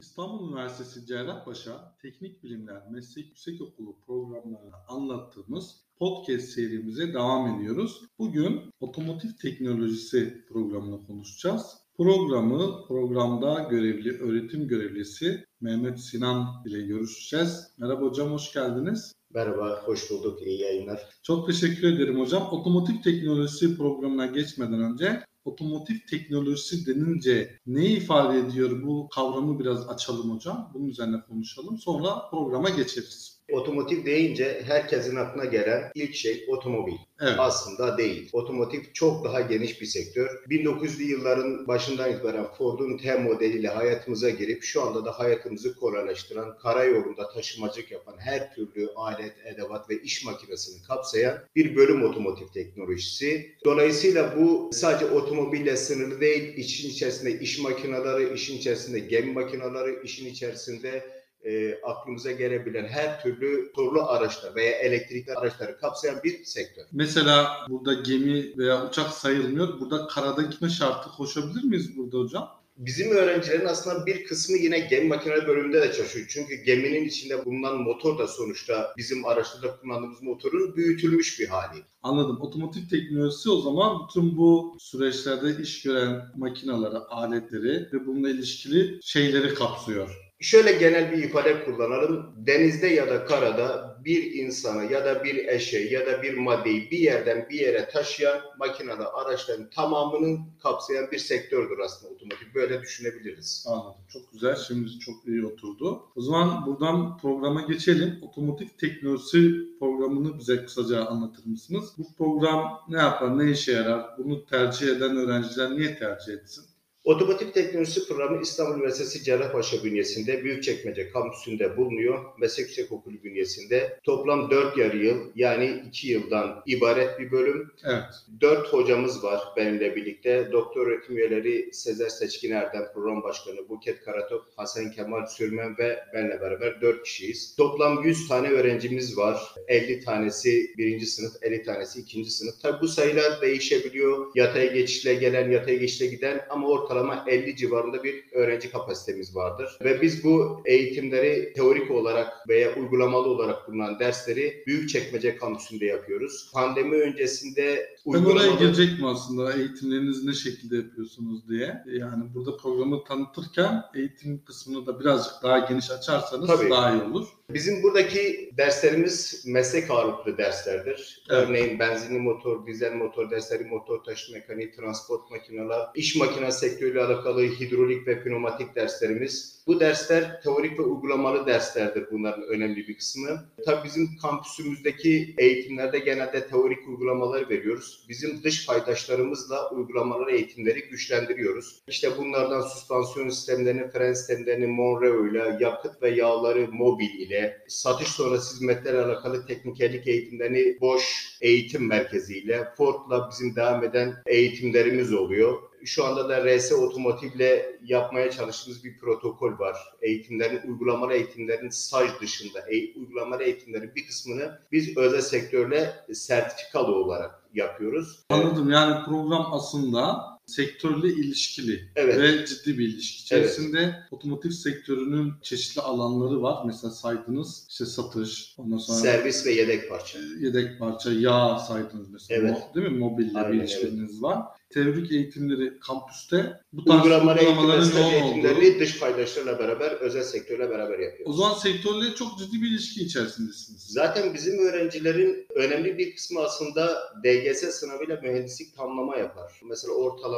İstanbul Üniversitesi Cerrahpaşa Teknik Bilimler Meslek Yüksekokulu programlarını anlattığımız podcast serimize devam ediyoruz. Bugün otomotiv teknolojisi programını konuşacağız. Programı programda görevli öğretim görevlisi Mehmet Sinan ile görüşeceğiz. Merhaba hocam hoş geldiniz. Merhaba, hoş bulduk. İyi yayınlar. Çok teşekkür ederim hocam. Otomotiv teknolojisi programına geçmeden önce otomotiv teknolojisi denince ne ifade ediyor bu kavramı biraz açalım hocam. Bunun üzerine konuşalım. Sonra programa geçeriz. Otomotiv deyince herkesin aklına gelen ilk şey otomobil. Evet. Aslında değil. Otomotiv çok daha geniş bir sektör. 1900'lü yılların başından itibaren Ford'un T modeliyle hayatımıza girip şu anda da hayatımızı kolaylaştıran, karayolunda taşımacılık yapan her türlü alet, edevat ve iş makinesini kapsayan bir bölüm otomotiv teknolojisi. Dolayısıyla bu sadece otomobille sınırlı değil. İşin içerisinde iş makineleri, işin içerisinde gemi makineleri, işin içerisinde e, aklımıza gelebilen her türlü turlu araçlar veya elektrikli araçları kapsayan bir sektör. Mesela burada gemi veya uçak sayılmıyor. Burada karada gitme şartı koşabilir miyiz burada hocam? Bizim öğrencilerin aslında bir kısmı yine gemi makineleri bölümünde de çalışıyor. Çünkü geminin içinde bulunan motor da sonuçta bizim araçlarda kullandığımız motorun büyütülmüş bir hali. Anladım. Otomotiv teknolojisi o zaman bütün bu süreçlerde iş gören makinaları, aletleri ve bununla ilişkili şeyleri kapsıyor. Şöyle genel bir ifade kullanalım. Denizde ya da karada bir insanı ya da bir eşeği ya da bir maddeyi bir yerden bir yere taşıyan makinede araçların tamamının kapsayan bir sektördür aslında otomotiv. Böyle düşünebiliriz. Anladım. Çok güzel. Şimdi çok iyi oturdu. O zaman buradan programa geçelim. Otomotiv teknolojisi programını bize kısaca anlatır mısınız? Bu program ne yapar, ne işe yarar? Bunu tercih eden öğrenciler niye tercih etsin? Otomotiv Teknolojisi Programı İstanbul Üniversitesi Cerrahpaşa bünyesinde Büyükçekmece kampüsünde bulunuyor. Meslek Yüksekokulu bünyesinde. Toplam 4 yarı yıl yani 2 yıldan ibaret bir bölüm. Evet. 4 hocamız var benimle birlikte. Doktor öğretim üyeleri Sezer Seçkin Erdem Program Başkanı Buket Karatop, Hasan Kemal Sürmen ve benle beraber 4 kişiyiz. Toplam 100 tane öğrencimiz var. 50 tanesi 1. sınıf, 50 tanesi 2. sınıf. Tabi bu sayılar değişebiliyor. Yatay geçişle gelen, yatay geçişle giden ama ortalama ortalama 50 civarında bir öğrenci kapasitemiz vardır. Ve biz bu eğitimleri teorik olarak veya uygulamalı olarak bulunan dersleri Büyükçekmece kampüsünde yapıyoruz. Pandemi öncesinde ben oraya girecektim aslında eğitimleriniz ne şekilde yapıyorsunuz diye. Yani burada programı tanıtırken eğitim kısmını da birazcık daha geniş açarsanız Tabii. daha iyi olur. Bizim buradaki derslerimiz meslek ağırlıklı derslerdir. Evet. Örneğin benzinli motor, dizel motor dersleri, motor taşıma mekaniği, transport makineler, iş makine sektörüyle alakalı hidrolik ve pneumatik derslerimiz. Bu dersler teorik ve uygulamalı derslerdir bunların önemli bir kısmı. Tabii bizim kampüsümüzdeki eğitimlerde genelde teorik uygulamaları veriyoruz. Bizim dış paydaşlarımızla uygulamaları eğitimleri güçlendiriyoruz. İşte bunlardan süspansiyon sistemlerini, fren sistemlerini Monreo ile, yakıt ve yağları mobil ile, ile, satış sonrası hizmetlerle alakalı teknikerlik eğitimlerini Boş Eğitim Merkezi ile, Ford'la bizim devam eden eğitimlerimiz oluyor. Şu anda da RS Otomotiv'le yapmaya çalıştığımız bir protokol var. Eğitimlerin, uygulamalı eğitimlerin staj dışında, e, uygulamalı eğitimlerin bir kısmını biz özel sektörle sertifikalı olarak yapıyoruz. Anladım. Yani program aslında sektörle ilişkili evet. ve ciddi bir ilişki içerisinde evet. otomotiv sektörünün çeşitli alanları var. Mesela saydınız işte satış, ondan sonra servis ve yedek parça. Yedek parça, yağ saydınız mesela. Evet. Değil mi? Mobille bir ilişkiniz evet. var teorik eğitimleri kampüste bu tarz uygulamaları yoğun eğitimlerini dış paydaşlarla beraber, özel sektörle beraber yapıyoruz. O zaman sektörle çok ciddi bir ilişki içerisindesiniz. Zaten bizim öğrencilerin önemli bir kısmı aslında DGS sınavıyla mühendislik tamlama yapar. Mesela ortalama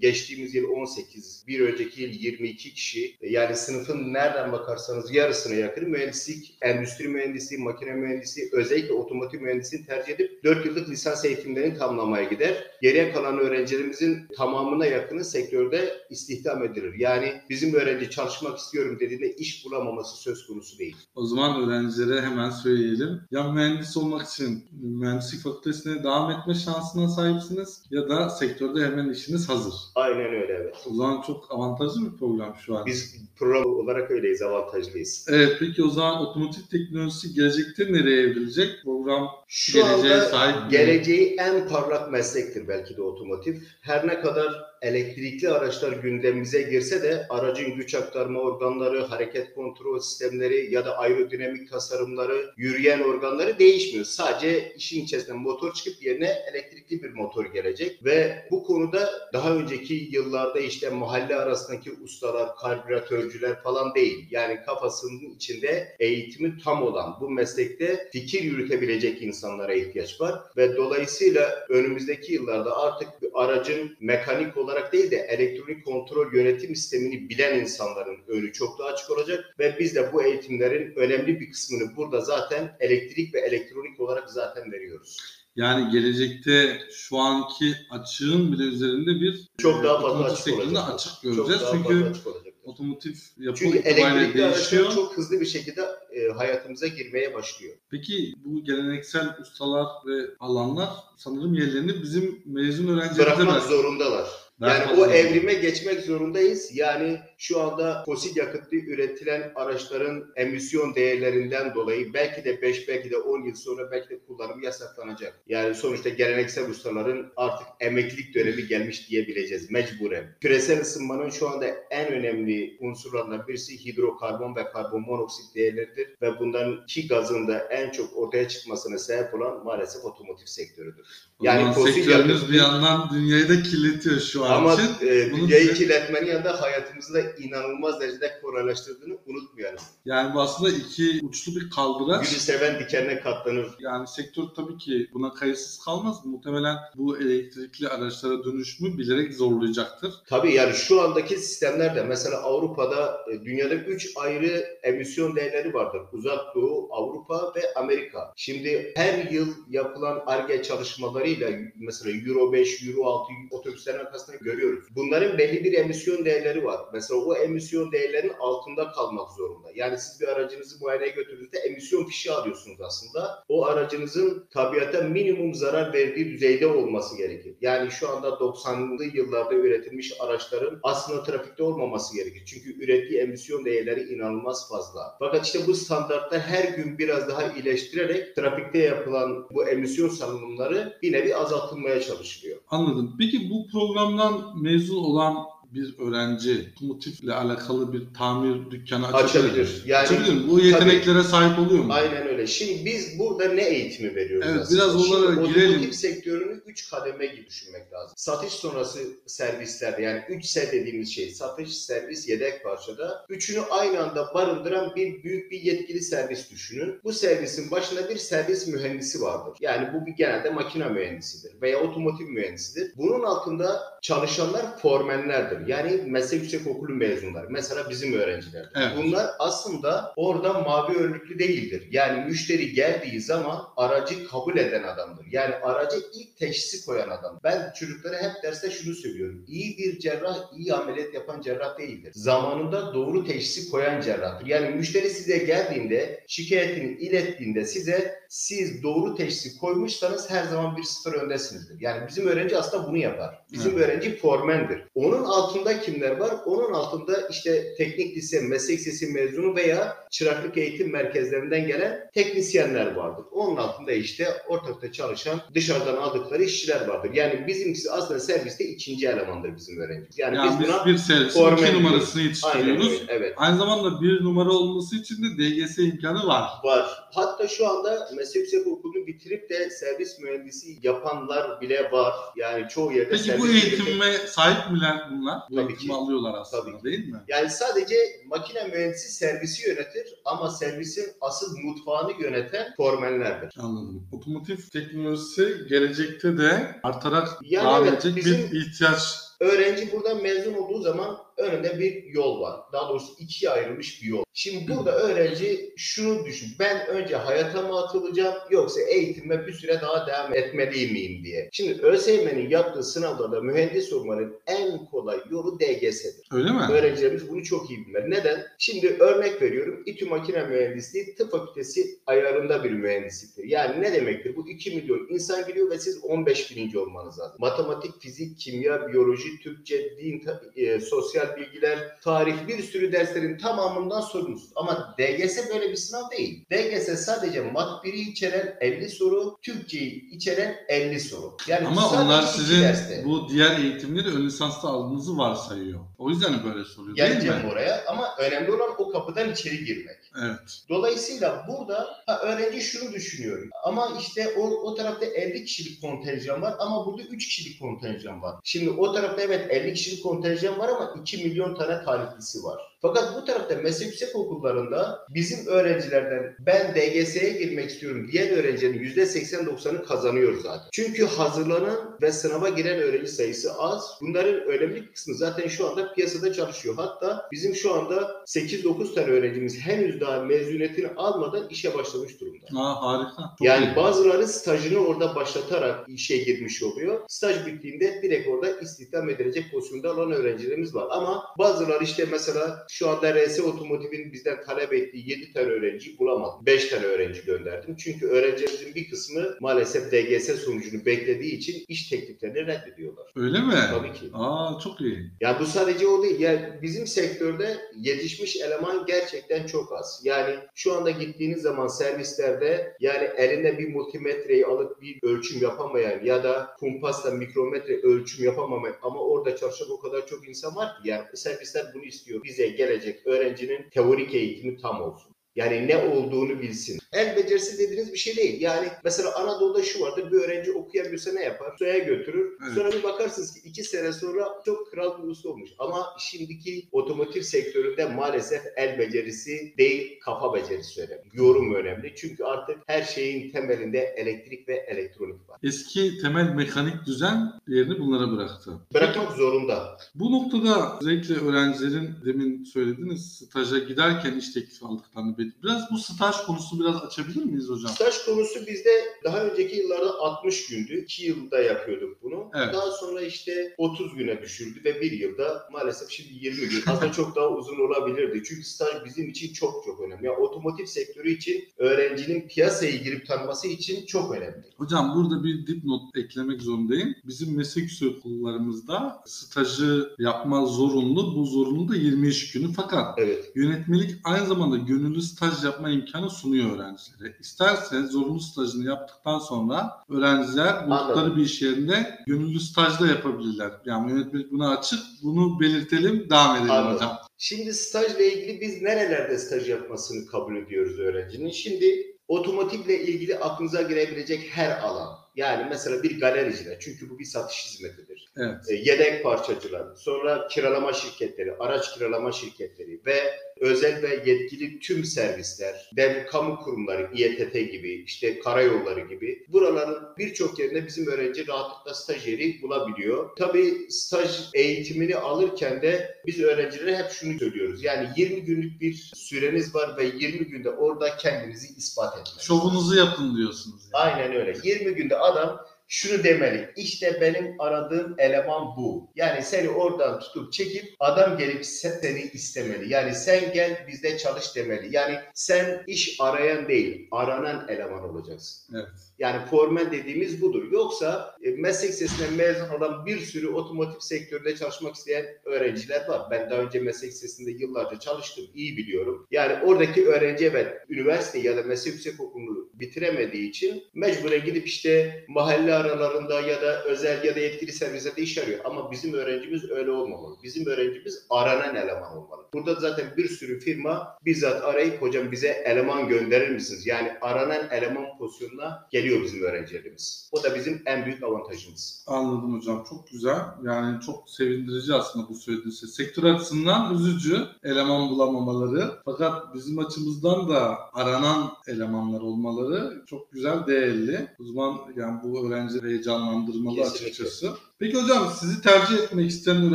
geçtiğimiz yıl 18, bir önceki yıl 22 kişi. Yani sınıfın nereden bakarsanız yarısına yakın mühendislik, endüstri mühendisliği, makine mühendisliği, özellikle otomotiv mühendisliğini tercih edip 4 yıllık lisans eğitimlerini tamamlamaya gider. Geriye kalan öğrenciler öğrencilerimizin tamamına yakını sektörde istihdam edilir. Yani bizim öğrenci çalışmak istiyorum dediğinde iş bulamaması söz konusu değil. O zaman öğrencilere hemen söyleyelim. Ya mühendis olmak için mühendislik fakültesine devam etme şansına sahipsiniz ya da sektörde hemen işiniz eğitimleriniz hazır. Aynen öyle evet. O zaman çok avantajlı bir program şu an. Biz program olarak öyleyiz, avantajlıyız. Evet peki o zaman otomotiv teknolojisi gelecekte nereye evrilecek? Program Şu Geleceğe anda sahip mi? geleceği en parlak meslektir belki de otomotiv. Her ne kadar elektrikli araçlar gündemimize girse de aracın güç aktarma organları, hareket kontrol sistemleri ya da aerodinamik tasarımları, yürüyen organları değişmiyor. Sadece işin içerisinde motor çıkıp yerine elektrikli bir motor gelecek ve bu konuda daha önceki yıllarda işte mahalle arasındaki ustalar, karbüratörcüler falan değil. Yani kafasının içinde eğitimi tam olan bu meslekte fikir yürütebilecek insanlara ihtiyaç var ve dolayısıyla önümüzdeki yıllarda artık bir aracın mekanik olarak değil de elektronik kontrol yönetim sistemini bilen insanların önü çok daha açık olacak ve biz de bu eğitimlerin önemli bir kısmını burada zaten elektrik ve elektronik olarak zaten veriyoruz. yani gelecekte şu anki açığın bile üzerinde bir Çok e, daha fazla otomotiv açık olacak. açık Çok göreceğiz. daha Çünkü fazla açık olacak. otomotiv yapı Çünkü elektrikli değişiyor. çok hızlı bir şekilde e, hayatımıza girmeye başlıyor. Peki bu geleneksel ustalar ve alanlar sanırım yerlerini bizim mezun öğrencilerimize Bırakmak bırak- zorundalar. Yani o evrime geçmek zorundayız. Yani şu anda fosil yakıtlı üretilen araçların emisyon değerlerinden dolayı belki de 5 belki de 10 yıl sonra belki de kullanımı yasaklanacak. Yani sonuçta geleneksel ustaların artık emeklilik dönemi gelmiş diyebileceğiz mecburen. Küresel ısınmanın şu anda en önemli unsurlarından birisi hidrokarbon ve karbon monoksit değerleridir ve bunların iki gazın da en çok ortaya çıkmasına sebep olan maalesef otomotiv sektörüdür. Yani fosil sektörümüz yakıt- bir yandan dünyayı da kirletiyor şu an Ama için. e, dünyayı bize- kirletmenin yanında hayatımızı da inanılmaz derecede kolaylaştırdığını unutmayalım. Yani bu aslında iki uçlu bir kaldıraç. Gülü seven dikenine katlanır. Yani sektör tabii ki buna kayıtsız kalmaz. Muhtemelen bu elektrikli araçlara dönüşümü bilerek zorlayacaktır. Tabii yani şu andaki sistemlerde mesela Avrupa'da e, dünyada 3 ayrı emisyon değerleri vardır. Uzak Doğu, Avrupa ve Amerika. Şimdi her yıl yapılan ARGE çalışmalarıyla mesela Euro 5, Euro 6 otobüslerin arkasında görüyoruz. Bunların belli bir emisyon değerleri var. Mesela o emisyon değerlerin altında kalmak zorunda. Yani siz bir aracınızı muayeneye götürdüğünüzde emisyon fişi alıyorsunuz aslında. O aracınızın tabiata minimum zarar verdiği düzeyde olması gerekir. Yani şu anda 90'lı yıllarda üretilmiş araçların aslında trafikte olmaması gerekir. Çünkü ürettiği emisyon değerleri inanılmaz fazla. Fakat işte bu standartlar her gün biraz daha iyileştirerek trafikte yapılan bu emisyon salınımları bir nevi azaltılmaya çalışılıyor. Anladım. Peki bu programdan mezun olan bir öğrenci otomotivle alakalı bir tamir dükkanı açabilir. Açabilir. Yani- açabilir mi? Bu yeteneklere sahip oluyor mu? Aynen öyle. Şimdi biz burada ne eğitimi veriyoruz Evet, aslında? biraz onlara Şimdi girelim. Otomotiv sektörünü 3 kademe gibi düşünmek lazım. Satış sonrası servislerde yani 3S dediğimiz şey satış, servis, yedek parçada üçünü aynı anda barındıran bir büyük bir yetkili servis düşünün. Bu servisin başında bir servis mühendisi vardır. Yani bu bir genelde makine mühendisidir veya otomotiv mühendisidir. Bunun altında çalışanlar formenlerdir. Yani meslek yüksek okulu mezunlar. Mesela bizim öğrenciler. Evet. Bunlar aslında orada mavi önlüklü değildir. Yani müşteri geldiği zaman aracı kabul eden adamdır. Yani araca ilk teşhisi koyan adam. Ben çocuklara hep derste şunu söylüyorum. İyi bir cerrah iyi ameliyat yapan cerrah değildir. Zamanında doğru teşhisi koyan cerrahtır. Yani müşteri size geldiğinde şikayetini ilettiğinde size siz doğru teşhisi koymuşsanız her zaman bir sıfır öndesinizdir. Yani bizim öğrenci aslında bunu yapar. Bizim Evet. öğrenci formendir. Onun altında kimler var? Onun altında işte teknik lise, meslek lisesi mezunu veya çıraklık eğitim merkezlerinden gelen teknisyenler vardır. Onun altında işte ortakta çalışan dışarıdan aldıkları işçiler vardır. Yani bizimkisi aslında serviste ikinci elemandır bizim öğrencimiz. Yani, Yani biz biz buna bir servisin iki numarasını aynen yetiştiriyoruz. öyle, evet. Aynı zamanda bir numara olması için de DGS imkanı var. Var. Hatta şu anda meslek yüksek okulunu bitirip de servis mühendisi yapanlar bile var. Yani çoğu yerde Peki bu eğitime sahip miler bunlar? Bu Tabii eğitimi ki. alıyorlar aslında Tabii ki. değil mi? Yani sadece makine mühendisi servisi yönetir ama servisin asıl mutfağını yöneten formenlerdir. Anladım. Otomotiv teknolojisi gelecekte de artarak Yani devam evet, edecek bizim- bir ihtiyaç. Öğrenci buradan mezun olduğu zaman Önünde bir yol var. Daha doğrusu ikiye ayrılmış bir yol. Şimdi burada öğrenci şunu düşün. Ben önce hayata mı atılacağım yoksa eğitime bir süre daha devam etmeli miyim diye. Şimdi ÖSYM'nin yaptığı sınavlarda mühendis olmanın en kolay yolu DGS'dir. Öyle mi? Öğrencilerimiz bunu çok iyi bilmeli. Neden? Şimdi örnek veriyorum. İTÜ Makine Mühendisliği tıp fakültesi ayarında bir mühendisliktir. Yani ne demektir? Bu 2 milyon insan giriyor ve siz 15 bininci olmanız lazım. Matematik, fizik, kimya, biyoloji, Türkçe, din, e, sosyal bilgiler, tarih bir sürü derslerin tamamından sorumlusunuz. Ama DGS böyle bir sınav değil. DGS sadece mat 1'i içeren 50 soru, Türkçeyi içeren 50 soru. Yani Ama onlar sizin derste. bu diğer eğitimleri ön lisansta aldığınızı varsayıyor. O yüzden böyle soruyor değil Geleceğim mi? oraya ama önemli olan o kapıdan içeri girmek. Evet. Dolayısıyla burada ha, öğrenci şunu düşünüyor. Ama işte o, o tarafta 50 kişilik kontenjan var ama burada 3 kişilik kontenjan var. Şimdi o tarafta evet 50 kişilik kontenjan var ama 2 milyon tane talihlisi var. Fakat bu tarafta meslek yüksek okullarında bizim öğrencilerden ben DGS'ye girmek istiyorum diyen öğrencilerin %80-90'ı kazanıyor zaten. Çünkü hazırlanan ve sınava giren öğrenci sayısı az. Bunların önemli kısmı zaten şu anda piyasada çalışıyor. Hatta bizim şu anda 8-9 tane öğrencimiz henüz daha mezuniyetini almadan işe başlamış durumda. Aa, harika. Çok Yani iyi. bazıları stajını orada başlatarak işe girmiş oluyor. Staj bittiğinde direkt orada istihdam edilecek pozisyonda olan öğrencilerimiz var. Ama bazıları işte mesela şu anda RS Otomotiv'in bizden talep ettiği 7 tane öğrenciyi bulamadım. 5 tane öğrenci gönderdim. Çünkü öğrencilerimizin bir kısmı maalesef DGS sonucunu beklediği için iş tekliflerini reddediyorlar. Öyle mi? Tabii ki. Aa çok iyi. Ya bu sadece o değil. Yani bizim sektörde yetişmiş eleman gerçekten çok az. Yani şu anda gittiğiniz zaman servislerde yani elinde bir multimetreyi alıp bir ölçüm yapamayan ya da kumpasla mikrometre ölçüm yapamayan ama orada çalışacak o kadar çok insan var ki yani servisler bunu istiyor. Bize gelecek öğrencinin teorik eğitimi tam olsun. Yani ne olduğunu bilsin. El becerisi dediğiniz bir şey değil. Yani mesela Anadolu'da şu vardır. Bir öğrenci okuyamıyorsa ne yapar? Suya götürür. Evet. Sonra bir bakarsınız ki iki sene sonra çok kral bir usta olmuş. Ama şimdiki otomotiv sektöründe maalesef el becerisi değil kafa becerisi önemli. Yorum önemli. Çünkü artık her şeyin temelinde elektrik ve elektronik var. Eski temel mekanik düzen yerini bunlara bıraktı. Bırakmak zorunda. Bu noktada özellikle öğrencilerin demin söylediğiniz staja giderken iş teklifi aldıklarını belirtti. Biraz bu staj konusu biraz açabilir miyiz hocam? Staj konusu bizde daha önceki yıllarda 60 gündü. 2 yılda yapıyorduk bunu. Evet. Daha sonra işte 30 güne düşürdü ve bir yılda maalesef şimdi 20 gün. Aslında çok daha uzun olabilirdi. Çünkü staj bizim için çok çok önemli. Yani otomotiv sektörü için öğrencinin piyasaya girip tanıması için çok önemli. Hocam burada bir dipnot eklemek zorundayım. Bizim meslek yüksek okullarımızda stajı yapma zorunlu. Bu zorunlu da 20 iş günü. Fakat Evet. Yönetmelik aynı zamanda gönüllü staj yapma imkanı sunuyor öğrencilere. İsterse zorunlu stajını yaptıktan sonra öğrenciler buldukları bir iş yerinde gönüllü staj da yapabilirler. Yani yönetmelik buna açık. Bunu belirtelim, devam edelim Anladım. hocam. Şimdi stajla ilgili biz nerelerde staj yapmasını kabul ediyoruz öğrencinin? Şimdi otomotivle ilgili aklınıza girebilecek her alan. Yani mesela bir galericiler çünkü bu bir satış hizmetidir. Evet. E, yedek parçacılar, sonra kiralama şirketleri, araç kiralama şirketleri ve özel ve yetkili tüm servisler, dev kamu kurumları, İETT gibi, işte karayolları gibi buraların birçok yerinde bizim öğrenci rahatlıkla stajyeri bulabiliyor. Tabii staj eğitimini alırken de biz öğrencilere hep şunu söylüyoruz. Yani 20 günlük bir süreniz var ve 20 günde orada kendinizi ispat etmeniz. Şovunuzu yapın diyorsunuz. Yani. Aynen öyle. 20 günde adam şunu demeli. İşte benim aradığım eleman bu. Yani seni oradan tutup çekip adam gelip se- seni istemeli. Yani sen gel bizde çalış demeli. Yani sen iş arayan değil, aranan eleman olacaksın. Evet. Yani formen dediğimiz budur. Yoksa e, meslek lisesinden mezun olan bir sürü otomotiv sektöründe çalışmak isteyen öğrenciler var. Ben daha önce meslek lisesinde yıllarca çalıştım. iyi biliyorum. Yani oradaki öğrenci evet üniversite ya da meslek yüksek okulunu bitiremediği için mecburen gidip işte mahalle aralarında ya da özel ya da yetkili servislerde iş arıyor. Ama bizim öğrencimiz öyle olmamalı. Bizim öğrencimiz aranan eleman olmalı. Burada zaten bir sürü firma bizzat arayıp hocam bize eleman gönderir misiniz? Yani aranan eleman pozisyonuna geliyor bizim öğrencilerimiz. O da bizim en büyük avantajımız. Anladım hocam. Çok güzel. Yani çok sevindirici aslında bu söylediğiniz şey. Sektör açısından üzücü eleman bulamamaları. Fakat bizim açımızdan da aranan elemanlar olmaları çok güzel, değerli. O zaman yani bu öğrencileri heyecanlandırmalı Kesinlikle. açıkçası. Peki hocam sizi tercih etmek isteyen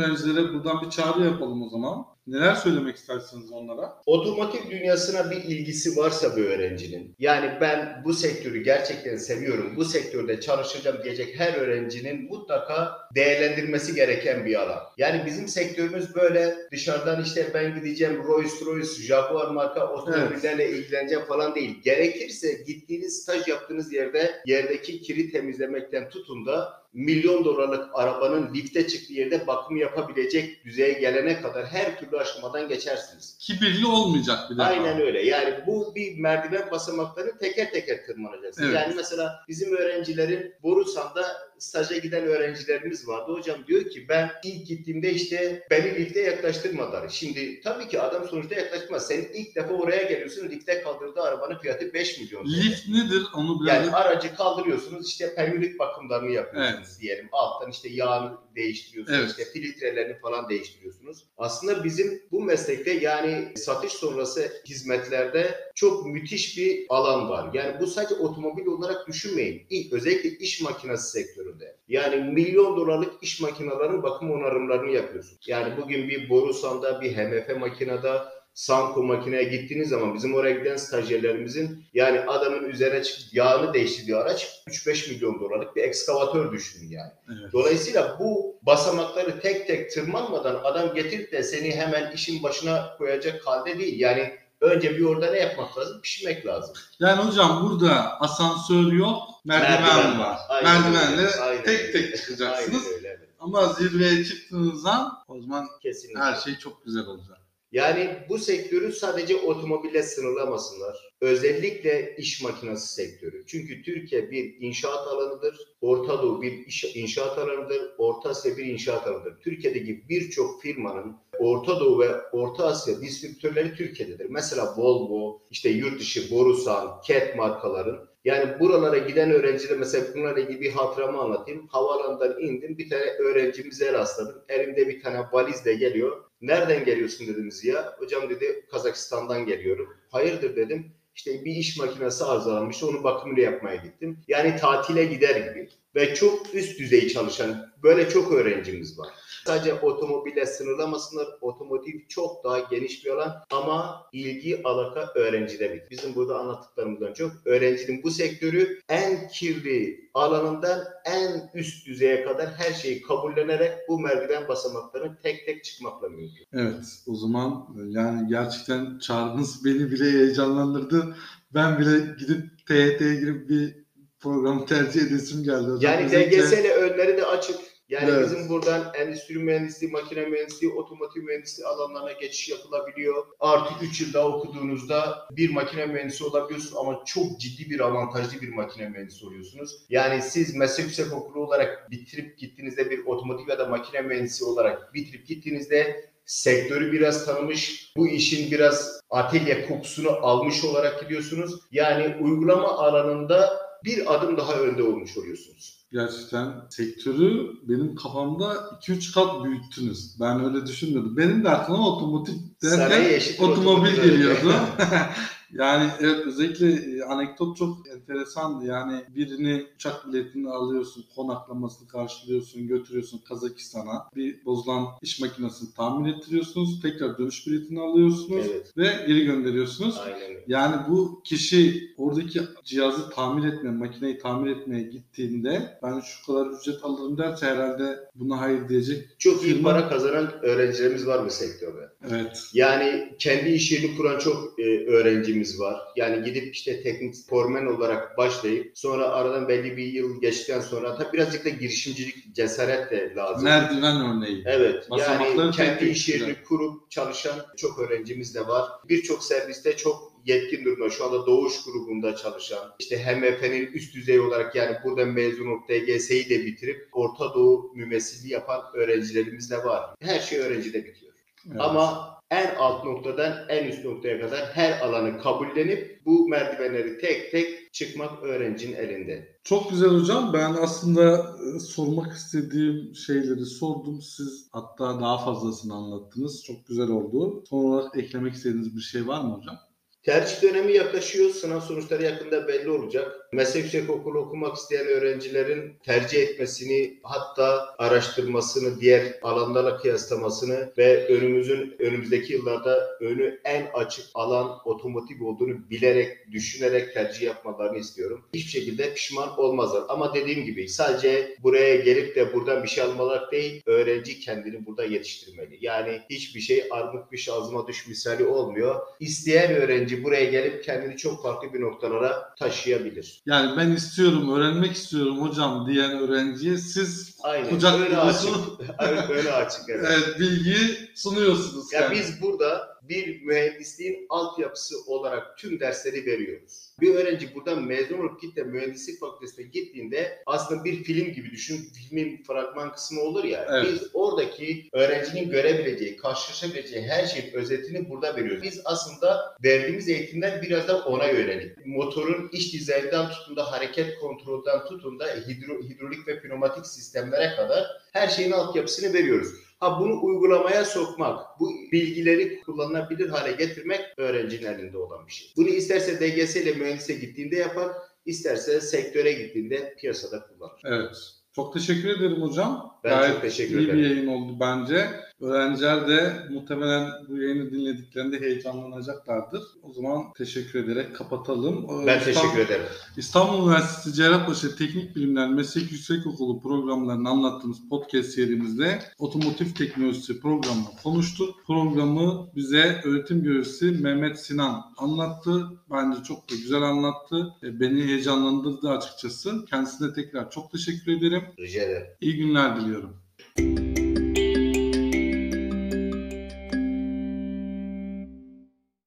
öğrencilere buradan bir çağrı yapalım o zaman. Neler söylemek istersiniz onlara? Otomotiv dünyasına bir ilgisi varsa bir öğrencinin, yani ben bu sektörü gerçekten seviyorum, bu sektörde çalışacağım diyecek her öğrencinin mutlaka değerlendirmesi gereken bir alan. Yani bizim sektörümüz böyle dışarıdan işte ben gideceğim Rolls Royce, Jaguar marka otomobillerle ilgileneceğim falan değil. Gerekirse gittiğiniz staj yaptığınız yerde yerdeki kiri temizlemekten tutun da milyon dolarlık arabanın lifte çıktığı yerde bakım yapabilecek düzeye gelene kadar her türlü aşamadan geçersiniz. Kibirli olmayacak bir defa. Aynen öyle. Yani bu bir merdiven basamaklarını teker teker tırmanacaksınız. Evet. Yani mesela bizim öğrencilerin Borusan'da staja giden öğrencilerimiz vardı. Hocam diyor ki ben ilk gittiğimde işte beni lifte yaklaştırmadılar. Şimdi tabii ki adam sonuçta yaklaşmaz. Sen ilk defa oraya geliyorsun. Lifte kaldırdığı arabanın fiyatı 5 milyon. Lift nedir? Onu biraz Yani aracı kaldırıyorsunuz işte periyodik bakımlarını yapıyorsunuz diyelim. Alttan işte yağını değiştiriyorsunuz. Evet. işte filtrelerini falan değiştiriyorsunuz. Aslında bizim bu meslekte yani satış sonrası hizmetlerde çok müthiş bir alan var. Yani bu sadece otomobil olarak düşünmeyin. İlk, özellikle iş makinesi sektöründe. Yani milyon dolarlık iş makinelerinin bakım onarımlarını yapıyorsunuz. Yani bugün bir Borusan'da, bir HMF makinede Sanko makineye gittiğiniz zaman bizim oraya giden stajyerlerimizin yani adamın üzerine çıkıp yağını değiştirdiği araç 3-5 milyon dolarlık bir ekskavatör düşünün yani. Evet. Dolayısıyla bu basamakları tek tek tırmanmadan adam getirip de seni hemen işin başına koyacak halde değil. Yani önce bir orada ne yapmak lazım? Pişmek lazım. Yani hocam burada asansör yok, merdiven, Merdiven var. Aynen Merdivenle öyle. Aynen tek tek çıkacaksınız. Aynen öyle. evet. Ama zirveye çıktığınız an o zaman Kesinlikle. her şey çok güzel olacak. Yani bu sektörü sadece otomobille sınırlamasınlar. Özellikle iş makinesi sektörü. Çünkü Türkiye bir inşaat alanıdır. Orta Doğu bir inşaat alanıdır. Orta Asya bir inşaat alanıdır. Türkiye'deki birçok firmanın Orta Doğu ve Orta Asya distribütörleri Türkiye'dedir. Mesela Volvo, işte yurt dışı Borusan, Cat markaların. Yani buralara giden öğrenciler mesela bunlarla ilgili bir hatıramı anlatayım. Havaalanından indim bir tane öğrencimize rastladım. Elimde bir tane valizle geliyor. Nereden geliyorsun dedim Ziya. Hocam dedi Kazakistan'dan geliyorum. Hayırdır dedim. İşte bir iş makinesi arızalanmıştı. Onun bakımını yapmaya gittim. Yani tatile gider gibi. Ve çok üst düzey çalışan böyle çok öğrencimiz var. Sadece otomobille sınırlamasınlar. Otomotiv çok daha geniş bir alan ama ilgi alaka öğrencide bit. Bizim burada anlattıklarımızdan çok öğrencinin bu sektörü en kirli alanından en üst düzeye kadar her şeyi kabullenerek bu merdiven basamaklarını tek tek çıkmakla mümkün. Evet o zaman yani gerçekten çağrınız beni bile heyecanlandırdı. Ben bile gidip TYT'ye girip bir programı tercih edesim geldi. hocam. Yani Özellikle- DGS'le önleri de açık. Yani Evet. bizim buradan endüstri mühendisliği, makine mühendisliği, otomotiv mühendisliği alanlarına geçiş yapılabiliyor. Artı 3 yıl daha okuduğunuzda bir makine mühendisi olabiliyorsunuz ama çok ciddi bir avantajlı bir makine mühendisi oluyorsunuz. Yani siz meslek yüksek okulu olarak bitirip gittiğinizde bir otomotiv ya da makine mühendisi olarak bitirip gittiğinizde sektörü biraz tanımış, bu işin biraz atölye kokusunu almış olarak gidiyorsunuz. Yani uygulama alanında bir adım daha önde olmuş oluyorsunuz. gerçekten sektörü benim kafamda 2-3 kat büyüttünüz. Ben öyle düşünmüyordum. Benim de aklıma otomotiv derken otomobil. geliyordu. yani evet, özellikle e, anekdot çok enteresandı. Yani birini uçak biletini alıyorsun, konaklamasını karşılıyorsun, götürüyorsun Kazakistan'a. Bir bozulan iş makinesini tamir ettiriyorsunuz. Tekrar dönüş biletini alıyorsunuz Evet. ve geri gönderiyorsunuz. Aynen. Yani bu kişi oradaki cihazı tamir etmeye, makineyi tamir etmeye gittiğinde ben şu kadar ücret alırım derse herhalde buna hayır diyecek. Çok iyi para kazanan öğrencilerimiz var bu sektörde. Evet. Yani kendi iş yerini kuran çok e, öğrencimiz var. Yani gidip işte teknik formen olarak başlayıp sonra aradan belli bir yıl geçtikten sonra tabii birazcık da girişimcilik, cesaret de lazım. Merdiven örneği. Evet. Yani kendi iş yerini kurup çalışan çok öğrencimiz de var. Birçok serviste çok yetkin durumda. Şu anda Doğuş grubunda çalışan, işte HMF'nin üst düzey olarak yani buradan mezun olup DGS'yi de bitirip Orta Doğu mümessili yapan öğrencilerimiz de var. Her şey öğrencide bitiyor. Evet. Ama en alt noktadan en üst noktaya kadar her alanı kabullenip bu merdivenleri tek tek çıkmak öğrencinin elinde. Çok güzel hocam. Ben aslında e, sormak istediğim şeyleri sordum. Siz hatta daha fazlasını anlattınız. Çok güzel oldu. Son olarak eklemek istediğiniz bir şey var mı hocam? Tercih dönemi yaklaşıyor. Sınav sonuçları yakında belli olacak. meslek yüksekokulu okumak isteyen öğrencilerin tercih etmesini hatta araştırmasını, diğer alanlarla kıyaslamasını ve önümüzün önümüzdeki yıllarda önü en açık alan otomotiv olduğunu bilerek, düşünerek tercih yapmalarını istiyorum. Hiçbir şekilde pişman olmazlar. Ama dediğim gibi sadece buraya gelip de buradan bir şey almalar değil, öğrenci kendini burada yetiştirmeli. Yani hiçbir şey armut bir ağzıma düş misali olmuyor. İsteyen öğrenci buraya gelip kendini çok farklı bir noktalara taşıyabilir. Yani ben istiyorum, öğrenmek istiyorum hocam diyen öğrenciye siz Aynen. Kucak öyle açık. Aynen, öyle açık. Evet. evet, bilgiyi sunuyorsunuz. Ya yani. biz burada bir mühendisliğin altyapısı olarak tüm dersleri veriyoruz. Bir öğrenci buradan mezun olup git de mühendislik fakültesine gittiğinde aslında bir film gibi düşün. Filmin fragman kısmı olur ya. Evet. Biz oradaki öğrencinin görebileceği, karşılaşabileceği her şeyin özetini burada veriyoruz. Biz aslında verdiğimiz eğitimler biraz da ona yönelik. Motorun iç dizaynından tutun da hareket kontrolden tutun da hidro, hidrolik ve pneumatik sistemlere kadar her şeyin altyapısını veriyoruz. Ha bunu uygulamaya sokmak, bu bilgileri kullanılabilir hale getirmek öğrencinin elinde olan bir şey. Bunu isterse DGS ile mühendise gittiğinde yapar, isterse sektöre gittiğinde piyasada kullanır. Evet. Çok teşekkür ederim hocam. Ben Gayet çok teşekkür iyi ederim. bir yayın oldu bence. Öğrenciler de muhtemelen bu yayını dinlediklerinde heyecanlanacaklardır. O zaman teşekkür ederek kapatalım. Ee, Ben İstanbul- teşekkür ederim. İstanbul Üniversitesi Cerrahpaşa Teknik Bilimler Meslek Yüksekokulu programlarını anlattığımız podcast serimizde otomotiv teknolojisi programını konuştuk. Programı bize öğretim görevlisi Mehmet Sinan anlattı. Bence çok da güzel anlattı. Beni heyecanlandırdı açıkçası. Kendisine tekrar çok teşekkür ederim. Rica ederim. İyi günler diliyorum.